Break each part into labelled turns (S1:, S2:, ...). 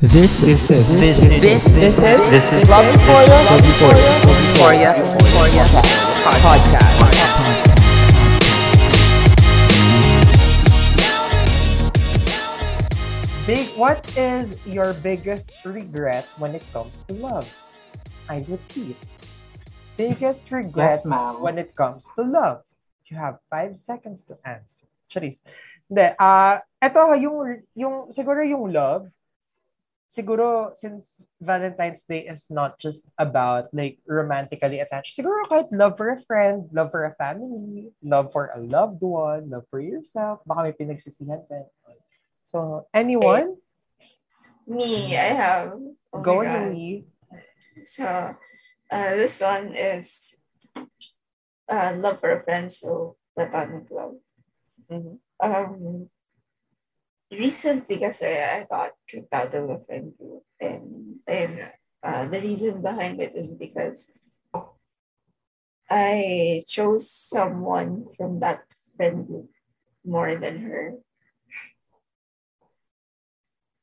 S1: This is
S2: This is
S3: This is
S2: this is
S3: this is
S2: Love Euphoria Love Euphoria
S3: Euphoria Euphoria
S2: Podcast. Big what is your biggest regret when it comes to love? I repeat. Biggest regret
S4: Yes, ma'am.
S2: when it comes to love. You have five seconds to answer. Charis. Hindi, ah, eto yung yung siguro yung love siguro since Valentine's Day is not just about like romantically attached, siguro kahit love for a friend, love for a family, love for a loved one, love for yourself, baka may pinagsisihan ka. So, anyone?
S5: Me, I have. Oh
S2: Go on. Louie.
S5: So, uh, this one is uh, love for a friend, so platonic love.
S2: Mhm.
S5: Um, recently, kasi I got kicked out of a friend group, and and uh, the reason behind it is because I chose someone from that friend group more than her.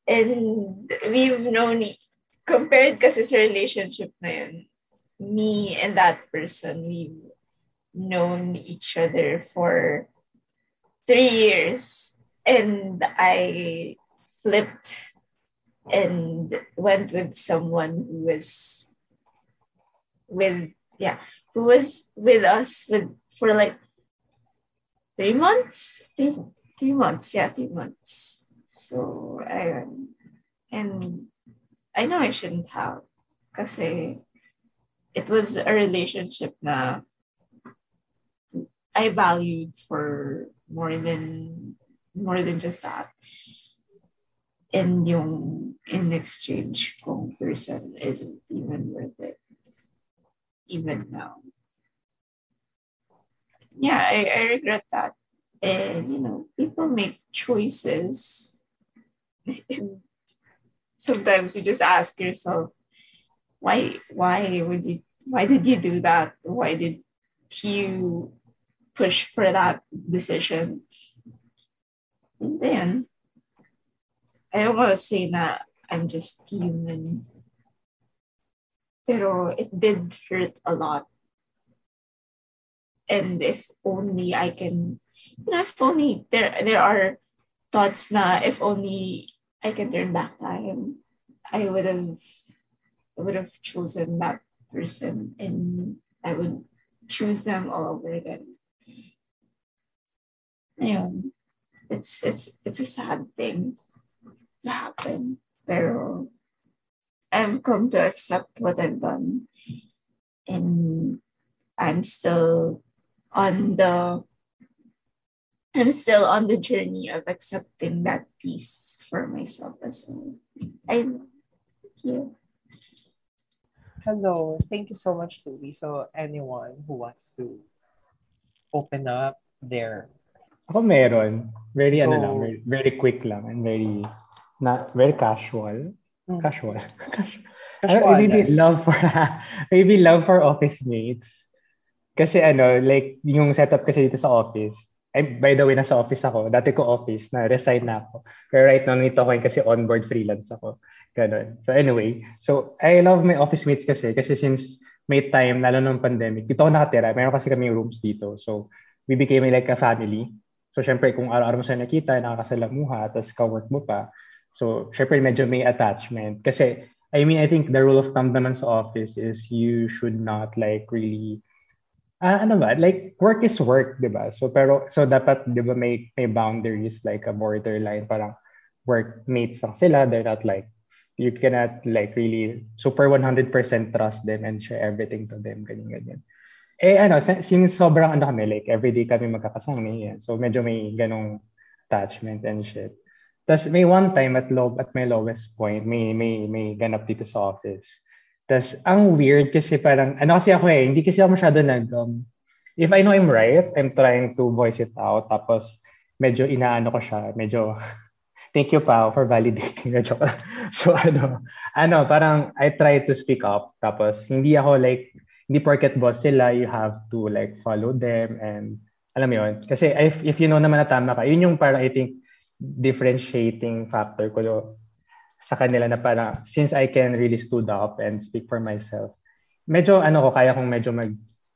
S5: And we've known, compared kasi sa relationship na yun, me and that person, we've known each other for three years. And I flipped and went with someone who was with, yeah, who was with us with for like three months, three, three months, yeah, three months. So, I And I know I shouldn't have. because it was a relationship na I valued for more than more than just that. And yung in exchange kong person isn't even worth it. Even now. Yeah, I, I regret that. And you know, people make choices. sometimes you just ask yourself, why why would you why did you do that? Why did you push for that decision? And then I don't want to say that I'm just human. Pero it did hurt a lot. And if only I can, you know, if only there there are thoughts na if only I can turn back time, I would have I would have chosen that person and I would choose them all over again. Ayun. It's it's it's a sad thing to happen. Pero I've come to accept what I've done. And I'm still on the I'm still on the journey of accepting that piece for myself as well. I thank you.
S2: Hello. Thank you so much, Louie. So, anyone who wants to open up their
S4: Ako meron. Very ano
S2: So-
S4: lang, very, very quick lang and very not very casual.
S2: Hmm.
S4: Casual. casual.
S2: Casual
S4: Ano, maybe
S2: lang.
S4: love for maybe love for office mates. Kasi ano, like yung setup kasi dito sa office. Ay, by the way, nasa office ako. Dati ko office, na-resign na ako. Pero right now, nito ko kasi onboard freelance ako. Ganon. So anyway, so I love my office mates kasi. Kasi since may time, lalo nung pandemic, dito ako nakatira. Meron kasi kami rooms dito. So we became like a family. So syempre, kung araw-araw mo sila nakita, nakakasalamuha, tapos ka-work mo pa. So syempre, medyo may attachment. Kasi, I mean, I think the rule of thumb naman sa office is you should not like really Ah, ano ba? Like, work is work, di ba? So, pero, so dapat, di ba, may, may boundaries, like a borderline, parang workmates lang sila. They're not like, you cannot like really super 100% trust them and share everything to them, ganyan, ganyan. Eh, ano, sin- since sobrang ano kami, like, everyday kami magkakasama, yan. So, medyo may ganong attachment and shit. Tapos, may one time at low, at my lowest point, may, may, may ganap dito sa office. Tapos, ang weird kasi parang, ano kasi ako eh, hindi kasi ako masyado nag, um, if I know I'm right, I'm trying to voice it out. Tapos, medyo inaano ko siya, medyo, thank you pa for validating na joke. So, ano, ano, parang I try to speak up. Tapos, hindi ako like, hindi porket boss sila, you have to like follow them and alam mo yun. Kasi if, if you know naman na tama ka, yun yung parang I think differentiating factor ko sa kanila na parang since I can really stood up and speak for myself, medyo ano ko, kaya kong medyo mag,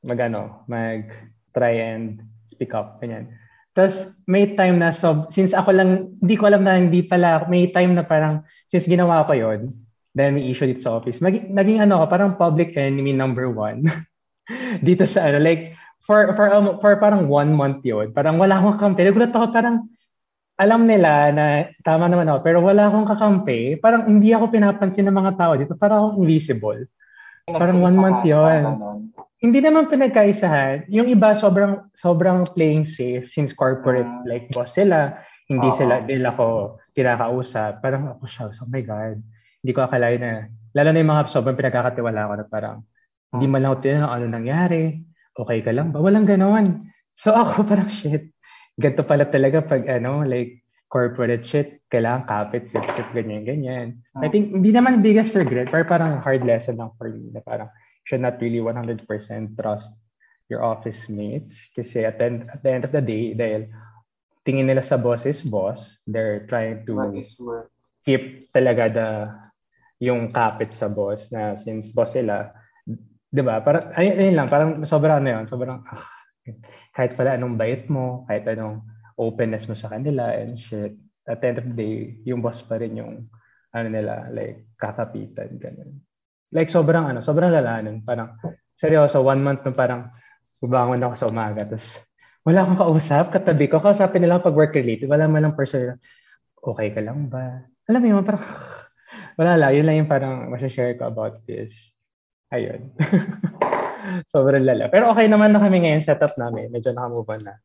S4: mag ano, mag try and speak up. Ganyan. Tapos may time na, so, since ako lang, hindi ko alam na hindi pala, may time na parang, since ginawa ko yon then may issue dito sa office, mag, naging ano ko, parang public enemy number one. dito sa ano, like, for, for, um, for parang one month yun, parang wala akong kakampi. Nagulat ako, parang, alam nila na tama naman ako, pero wala akong kakampi. Parang hindi ako pinapansin ng mga tao dito. Parang akong invisible. Parang one month yun. Hindi naman pinagkaisahan. Yung iba sobrang sobrang playing safe since corporate uh, like boss sila, hindi uh, sila nila ko kinakausap. Parang ako siya, oh my God. Hindi ko akalain na, lalo na yung mga sobrang pinagkakatiwala ko na parang, hindi man lang ako tinanong ano nangyari, okay ka lang ba? Walang ganon. So ako parang shit. Ganto pala talaga pag ano, like corporate shit, kailangan kapit, sip-sip, ganyan, ganyan. I think, hindi naman biggest regret, pero parang hard lesson lang for me na parang, should not really 100% trust your office mates kasi at the, end, at the end of the day dahil tingin nila sa boss is boss they're trying to keep talaga the yung kapit sa boss na since boss sila 'di ba parang ayun, ayun lang parang sobrang ano yun sobrang ah, kahit pala anong bait mo kahit anong openness mo sa kanila and shit at the end of the day yung boss pa rin yung ano nila like kakapitan ganun Like, sobrang ano, sobrang lala nun. Parang, seryoso, one month na parang, bubangon ako sa umaga. Tapos, wala akong kausap, katabi ko. Kausapin nila pag work-related. Wala man lang person, okay ka lang ba? Alam mo yun, parang, wala lang. Yun lang yung parang masashare ko about this. Ayun. sobrang lala. Pero okay naman na kami ngayon setup namin. Medyo nakamove on na.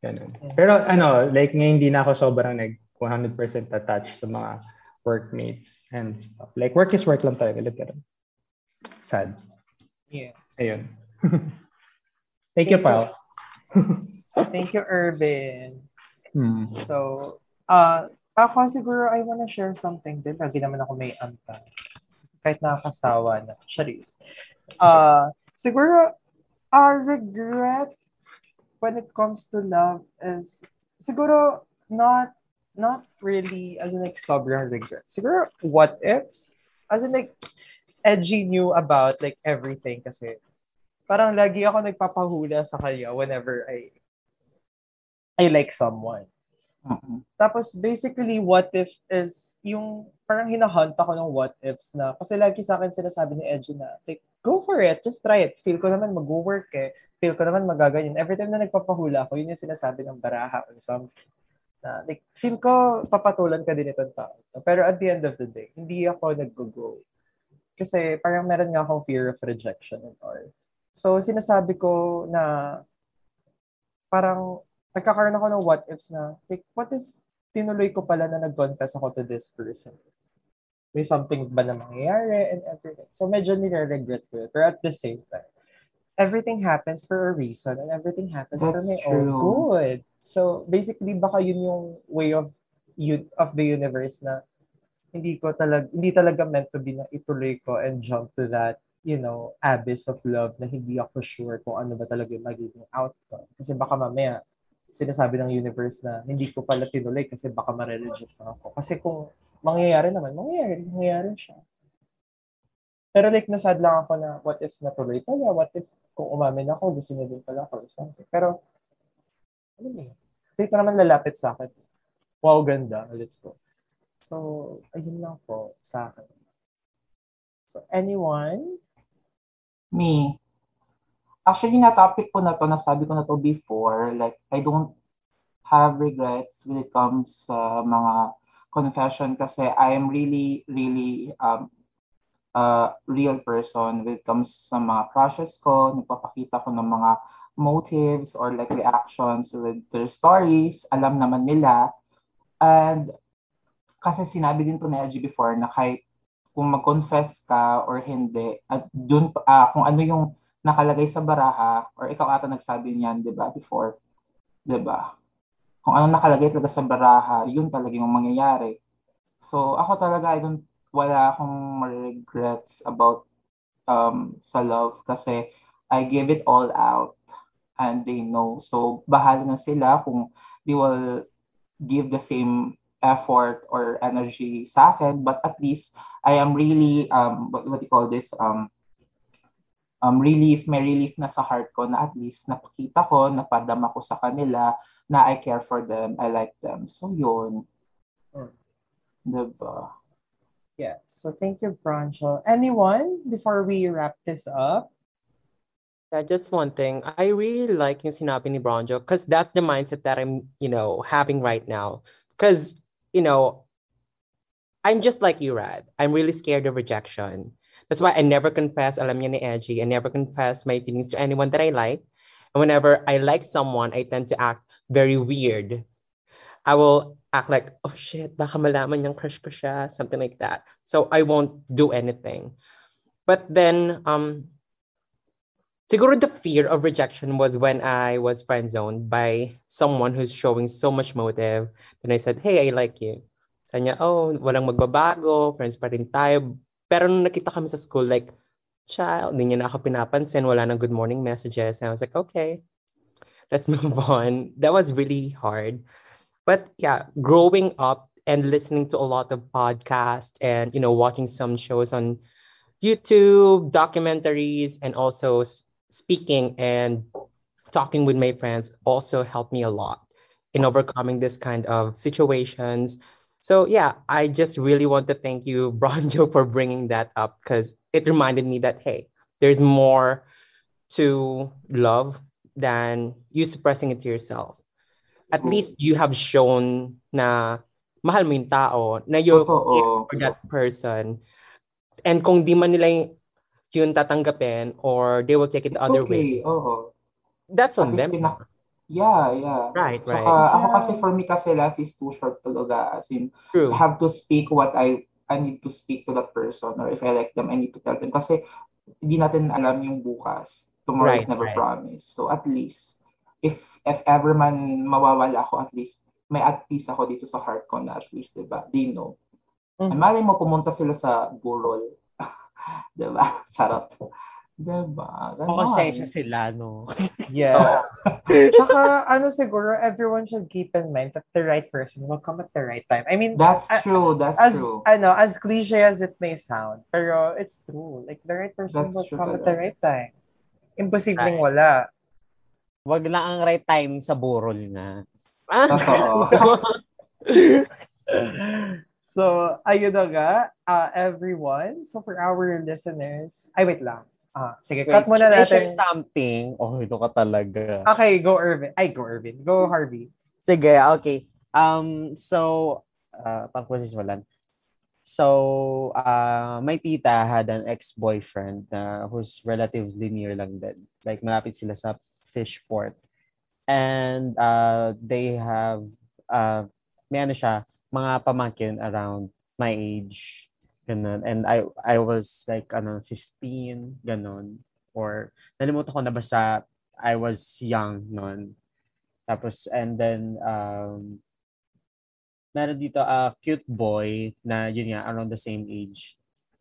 S4: Ganun. Pero ano, like ngayon hindi na ako sobrang nag 100% attached sa mga workmates and stuff. Like work is work lang talaga. Literal. Sad.
S2: Yeah.
S4: Ayun. Thank, Thank you, Pao.
S2: Thank you, Urban.
S4: Hmm.
S2: So, uh, ako siguro I wanna share something din. Lagi naman ako may anta. Kahit nakakasawa na. Charis. Uh, siguro, our regret when it comes to love is siguro not not really as in like sobrang regret. Siguro what ifs? As in like edgy knew about like everything kasi parang lagi ako nagpapahula sa kanya whenever I I like someone.
S3: Uh-huh.
S2: Tapos basically what if is yung parang hinahunt ako ng what ifs na kasi lagi sa akin sinasabi ni Edgy na like go for it, just try it. Feel ko naman mag-work eh. Feel ko naman magaganyan. Every time na nagpapahula ako, yun yung sinasabi ng baraha or something. Na, like, feel ko papatulan ka din itong tao. Pero at the end of the day, hindi ako nag-go kasi parang meron nga akong fear of rejection and all. So, sinasabi ko na parang nagkakaroon ako ng what ifs na, like, what if tinuloy ko pala na nag-confess ako to this person? May something ba na mangyayari and everything. So, medyo nire-regret ko Pero at the same time, everything happens for a reason and everything happens
S3: That's
S2: for my
S3: true.
S2: own good. So, basically, baka yun yung way of you of the universe na hindi ko talaga hindi talaga meant to be na ituloy ko and jump to that you know abyss of love na hindi ako sure kung ano ba talaga yung magiging outcome kasi baka mamaya sinasabi ng universe na hindi ko pala tinuloy kasi baka ma-reject ako. Kasi kung mangyayari naman mangyayari mangyayari siya. Pero like nasad lang ako na what if natuloy pala? What if kung umamin ako gusto niya din pala ako or something? Pero ano mo ito naman lalapit sa akin. Wow ganda. Let's go. So, ayun lang po sa akin. So, anyone?
S3: Me. Actually, na topic ko na to, nasabi ko na to before, like, I don't have regrets when it comes sa uh, mga confession kasi I am really, really um, a real person when it comes sa mga crushes ko, nagpapakita ko ng mga motives or like reactions with their stories, alam naman nila. And kasi sinabi din to ni LG before na kahit kung mag-confess ka or hindi, at dun, uh, kung ano yung nakalagay sa baraha, or ikaw ata nagsabi niyan, di ba, before, di ba? Kung ano nakalagay talaga sa baraha, yun talaga yung mangyayari. So, ako talaga, I don't, wala akong regrets about um, sa love kasi I give it all out and they know. So, bahala na sila kung they will give the same effort or energy sa akin, but at least I am really, um, what, what do you call this, um, um, relief, may relief na sa heart ko na at least napakita ko, napadama ko sa kanila na I care for them, I like them. So yun.
S2: Mm.
S3: Diba?
S2: Yeah. So thank you, Broncho. Anyone before we wrap this up?
S1: Yeah, just one thing. I really like yung sinabi ni Bronjo because that's the mindset that I'm, you know, having right now. Because, you know, I'm just like you, Rad. I'm really scared of rejection. That's why I never confess, alam niya ni Edgy, I never confess my feelings to anyone that I like. And whenever I like someone, I tend to act very weird. I will act like, oh shit, baka malaman niyang crush ko siya, something like that. So I won't do anything. But then, um, siguro the fear of rejection was when I was friend zoned by someone who's showing so much motive. Then I said, hey, I like you. Sabi niya, oh, walang magbabago, friends pa rin tayo. Pero nung nakita kami sa school, like, child, hindi niya na ako pinapansin, wala nang good morning messages. And I was like, okay, let's move on. That was really hard. But yeah, growing up and listening to a lot of podcasts and, you know, watching some shows on YouTube, documentaries, and also speaking and talking with my friends also helped me a lot in overcoming this kind of situations. So yeah, I just really want to thank you, Bronjo, for bringing that up because it reminded me that hey, there's more to love than you suppressing it to yourself. At mm-hmm. least you have shown na mahal mo yung tao, na you're
S3: Totoo.
S1: for that mm-hmm. person. And kung di man nila yun tatanggapin or they will take it the other way,
S3: okay. Oo.
S1: that's on
S3: least
S1: them.
S3: pinak- Yeah, yeah.
S1: Right,
S3: Saka
S1: right.
S3: ako
S2: Yeah.
S3: kasi for me kasi life is too short talaga. As in,
S1: True.
S3: I have to speak what I I need to speak to that person or if I like them, I need to tell them. Kasi hindi natin alam yung bukas. Tomorrow is
S1: Right,
S3: never
S1: right.
S3: promised. So at least, if if ever man mawawala ako, at least may at peace ako dito sa heart ko na at least, diba? They know.
S2: Mhm.
S3: Ay, malay mo pumunta sila sa burol. diba? Charot. Diba? Ganon.
S6: Konsensya sila, no?
S2: Yes. Tsaka, ano siguro, everyone should keep in mind that the right person will come at the right time. I mean,
S3: That's
S2: a-
S3: true. That's
S2: as
S3: true.
S2: ano, as cliche as it may sound, pero it's true. Like, the right person
S3: That's
S2: will come at the right time. Imposibleng
S6: Right.
S2: wala.
S6: Wag lang ang right time sa burol na.
S3: Totoo.
S2: so, ayun na nga, uh, everyone. So, for our listeners, ay, wait lang. Ah, sige, cut muna
S6: share
S2: natin.
S6: something? Oh, ito ka talaga.
S2: Okay, go Irvin. Ay, go Irvin. Go Harvey.
S6: Sige, okay. Um, so, uh, pangkusiswalan. So, uh, my tita had an ex-boyfriend na who's relatively near lang din. Like, malapit sila sa fish port. And uh, they have, uh, may ano siya, mga pamangkin around my age. Ganun. And I I was like, ano, 15, ganun. Or, nalimutan ko na basta I was young noon. Tapos, and then, um, meron dito a cute boy na yun nga, around the same age.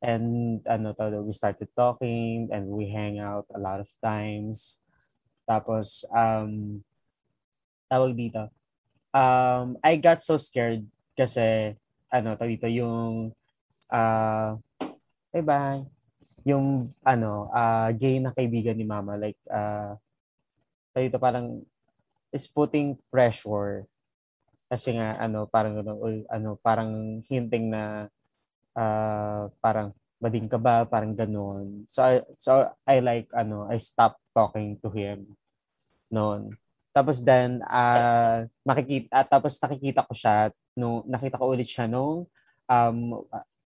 S6: And ano to, we started talking and we hang out a lot of times. Tapos, um, tawag dito, um, I got so scared kasi, ano, tawag dito, yung, ah, bye-bye, yung, ano, ah, gay na kaibigan ni mama, like, ah, tawag dito, parang, is putting pressure. Kasi nga ano parang ano, ano parang hinting na ah, parang bading ka ba? Parang ganun. So I, so I like ano I stopped talking to him noon. Tapos then ah makikita ah, tapos nakikita ko siya nung nakita ko ulit siya nung um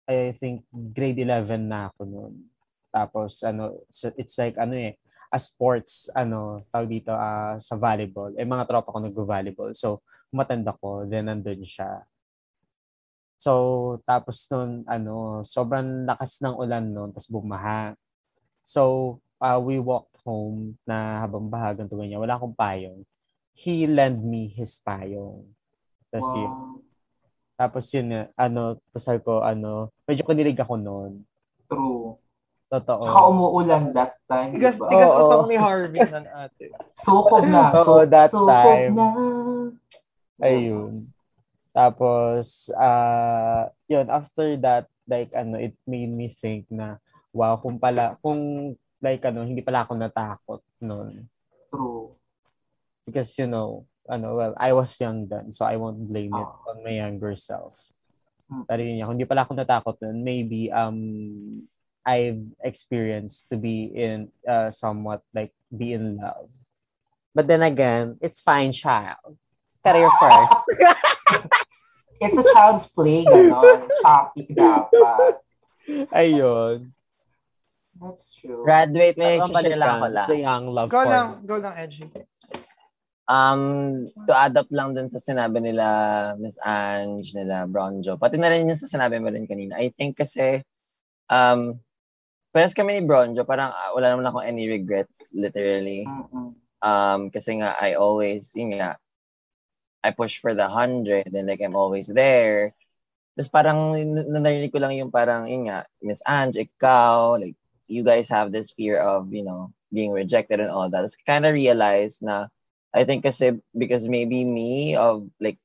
S6: I think grade 11 na ako noon tapos ano it's like ano eh a sports ano tawag dito ah, sa volleyball. Eh mga tropa ko nagvo-volleyball. So matanda ko then nandun siya. So tapos nun ano sobrang lakas ng ulan noon tapos bumaha. So uh, we walked home na habang bahagang tuloy niya. Wala akong payong. He lend me his payong. Tapos
S3: Wow.
S6: Tapos yun nga, ano tapos ko ano medyo kinilig ako noon
S3: True.
S6: totoo
S3: Tsaka umuulan that time.
S2: Tigas,
S3: diba?
S2: tigas
S6: Oo.
S2: utang ni Harvey nun ate.
S3: Sukob na.
S6: Oo, that
S3: sukob
S6: time.
S3: na.
S6: Ayun. Tapos, uh, yun, after that, like, ano, it made me think na, wow, kung pala, kung, like, ano, hindi pala ako natakot noon.
S3: True.
S6: Because, you know, ano, well, I was young then, so I won't blame it
S3: Oh.
S6: on my younger self.
S3: Hmm.
S6: Pero yun nga, kung hindi pala ako natakot nun, maybe, um, I've experienced to be in, uh, somewhat, like, be in love. But then again, it's fine, child. Career first.
S3: It's a child's play, gano'n. Choppy dapat.
S6: Ayun.
S3: That's true.
S7: Graduate, may
S6: Ang
S7: share lang ako lang.
S6: The young love
S2: Go
S6: for
S2: lang, go lang, Edgy.
S7: Um, to up lang dun sa sinabi nila Miss Ange, nila Bronjo. Pati na rin yung sa sinabi mo rin kanina. I think kasi, um, parehas kami ni Bronjo, parang ah, wala naman akong any regrets, literally. Um, kasi nga, I always, yun nga, I push for the hundred and like I'm always there. Tapos parang narinig ko lang yung parang, yun nga, Miss Ange, ikaw, like, you guys have this fear of, you know, being rejected and all that. Tapos kind of realize na, I think kasi, because maybe me of, like,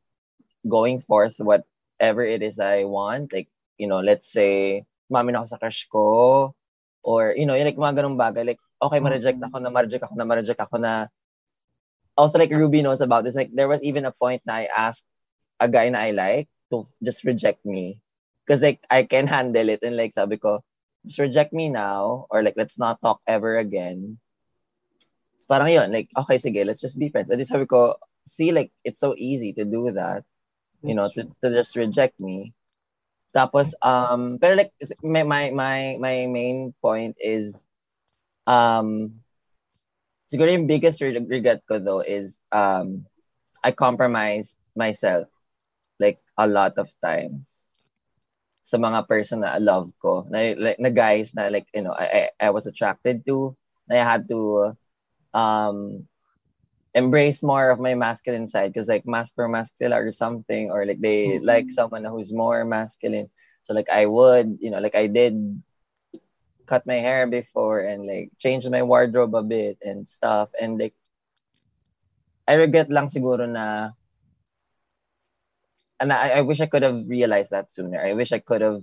S7: going forth whatever it is I want, like, you know, let's say, mamin ako sa crush ko, or, you know, like mga ganong bagay, like, okay, ma-reject ako na, ma-reject ako na, ma-reject ako na, also like Ruby knows about this. Like there was even a point na I asked a guy na I like to just reject me. Because like I can handle it. And like sabi ko, just reject me now or like let's not talk ever again. It's parang yun, like, okay, sige, let's just be friends. Then sabi ko, see, like, it's so easy to do that, you know, to, to just reject me. Tapos, um, pero like, my, my, my, my main point is, um, siguro yung biggest regret ko though is um I compromised myself like a lot of times sa mga person na love ko na like na guys na like you know I I, I was attracted to na I had to um embrace more of my masculine side. Because like mask for mask sila or something or like they like someone who's more masculine. So like I would you know like I did cut my hair before and like change my wardrobe a bit and stuff. And like I regret lang siguro na and I, I wish I could have realized that sooner. I wish I could have,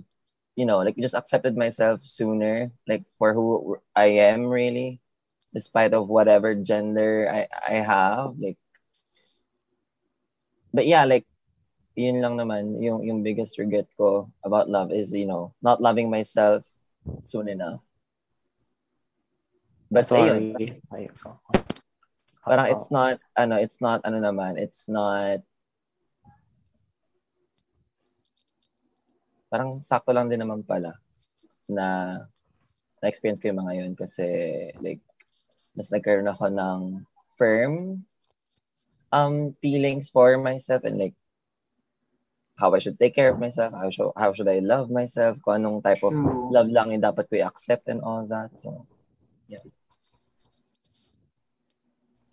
S7: you know, like just accepted myself sooner, like for who I am really, despite of whatever gender I, I have. Like but yeah, like yun lang naman yung yung biggest regret ko about love is, you know, not loving myself soon enough. But
S8: Sorry. Ayun, so.
S7: parang it's not ano, it's not ano naman, it's not parang sakto lang din naman pala na na-experience ko yung mga yun kasi like mas nagkaroon ako ng firm um feelings for myself and like how I should take care of myself, how should, how should I love myself, kung anong type of
S3: True.
S7: love lang yung dapat ko i-accept and all that. So,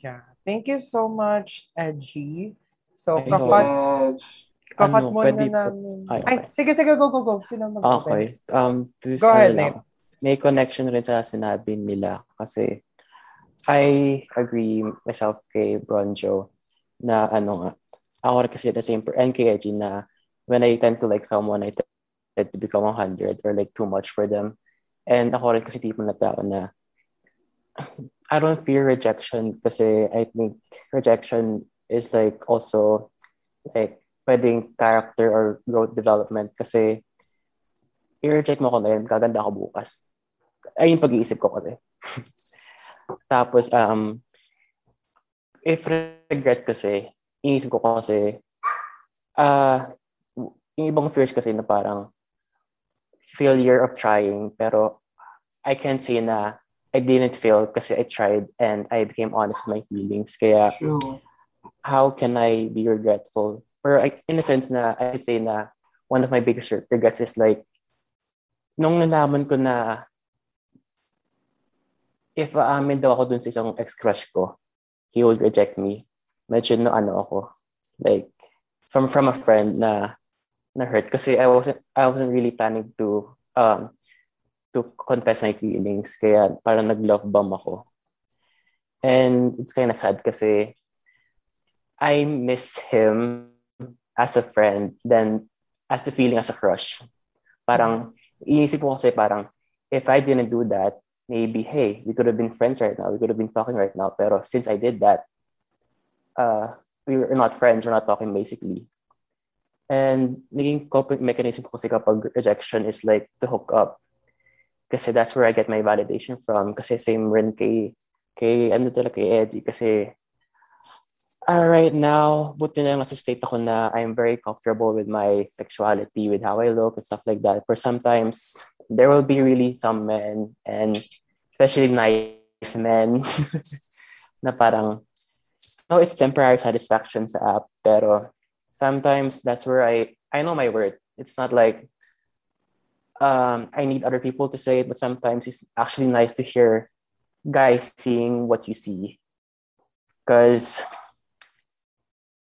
S2: Yeah. Thank you so much, Edgy. So,
S8: Ay,
S2: kakat,
S3: Edge.
S2: kakat
S8: Ano,
S2: muna
S8: pwede
S2: namin.
S8: Ay,
S2: Ay,
S8: okay.
S2: sige, sige, go, go, go. Sino mag
S8: Okay. Um, to
S2: Go ahead,
S8: ano lang, May connection rin sa sinabi nila kasi I agree myself kay Bronjo na ano nga, ako rin kasi the same, and kay Edgy na when I tend to like someone, I tend to become a hundred or like too much for them. And ako rin kasi tipo na tao na I don't fear rejection kasi I think rejection is like also like pwedeng character or growth development kasi i-reject mo ko na yun, gaganda ako bukas. Ay, yung pag-iisip ko kasi. Tapos, um, if regret kasi, iniisip ko kasi, ah, yung ibang fears kasi na parang failure of trying, pero I can say na I didn't fail kasi I tried and I became honest with my feelings. Kaya,
S3: True.
S8: how can I be regretful? Or like, in a sense na, I could say na one of my biggest regrets is like, nung nalaman ko na if aamin daw ako dun sa isang ex-crush ko, he would reject me. Medyo no ano ako, like, from from a friend na na hurt kasi I wasn't I wasn't really planning to um to confess my feelings kaya parang nag-love bomb ako. And it's kind of sad kasi I miss him as a friend than as the feeling as a crush. Parang, iisip ko kasi parang, if I didn't do that, maybe, hey, we could have been friends right now. We could have been talking right now. Pero since I did that, uh, we were not friends. We're not talking basically. And naging coping mechanism ko kasi kapag rejection is like to hook up. Kasi that's where I get my validation from. Kasi same rin kay, kay ano talaga, kay Eddie. Kasi uh, right now, buti na lang sa state ako na I'm very comfortable with my sexuality, with how I look and stuff like that. For sometimes, there will be really some men and especially nice men na parang, no, it's temporary satisfaction sa app, pero sometimes that's where I, I know my worth. It's not like um, I need other people to say it, but sometimes it's actually nice to hear guys seeing what you see. Because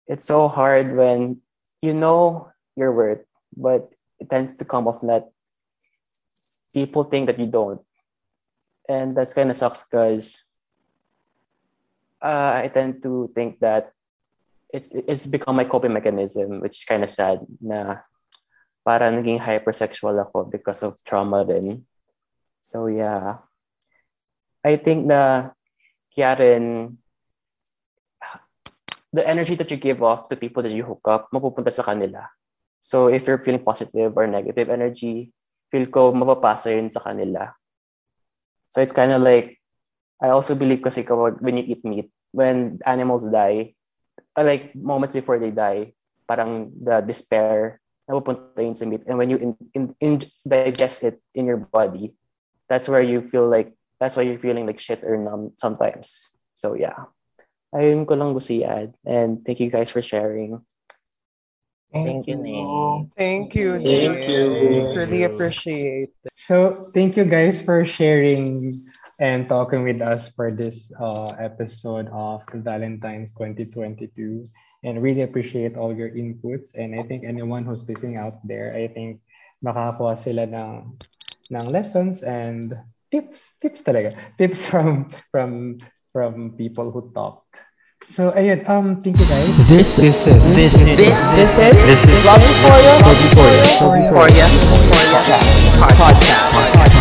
S8: it's so hard when you know your worth, but it tends to come off that people think that you don't. And that's kind of sucks because uh, I tend to think that it's it's become my coping mechanism, which is kind of sad na para naging hypersexual ako because of trauma din. So yeah. I think na kaya the energy that you give off to people that you hook up, mapupunta sa kanila. So if you're feeling positive or negative energy, feel ko mapapasa yun sa kanila. So it's kind of like, I also believe kasi when you eat meat, when animals die, like moments before they die, parang the despair napupunta yun sa meat. And when you in, in, in, digest it in your body, that's where you feel like, that's why you're feeling like shit or numb sometimes. So yeah. Ayun ko lang gusto i-add. And thank you guys for sharing.
S7: Thank you, Nate.
S2: Thank you.
S4: Thank you.
S2: Really appreciate it.
S4: So thank you guys for sharing and talking with us for this uh, episode of Valentine's 2022. And really appreciate all your inputs. And I think anyone who's listening out there, I think makakuha sila ng, ng lessons and tips. Tips talaga. Tips from from from people who talked. So ayun, um, thank you guys.
S9: This is this is
S1: This, this is,
S9: this is
S1: Love Euphoria.
S9: Love Euphoria.
S1: Euphoria. Podcast. Podcast.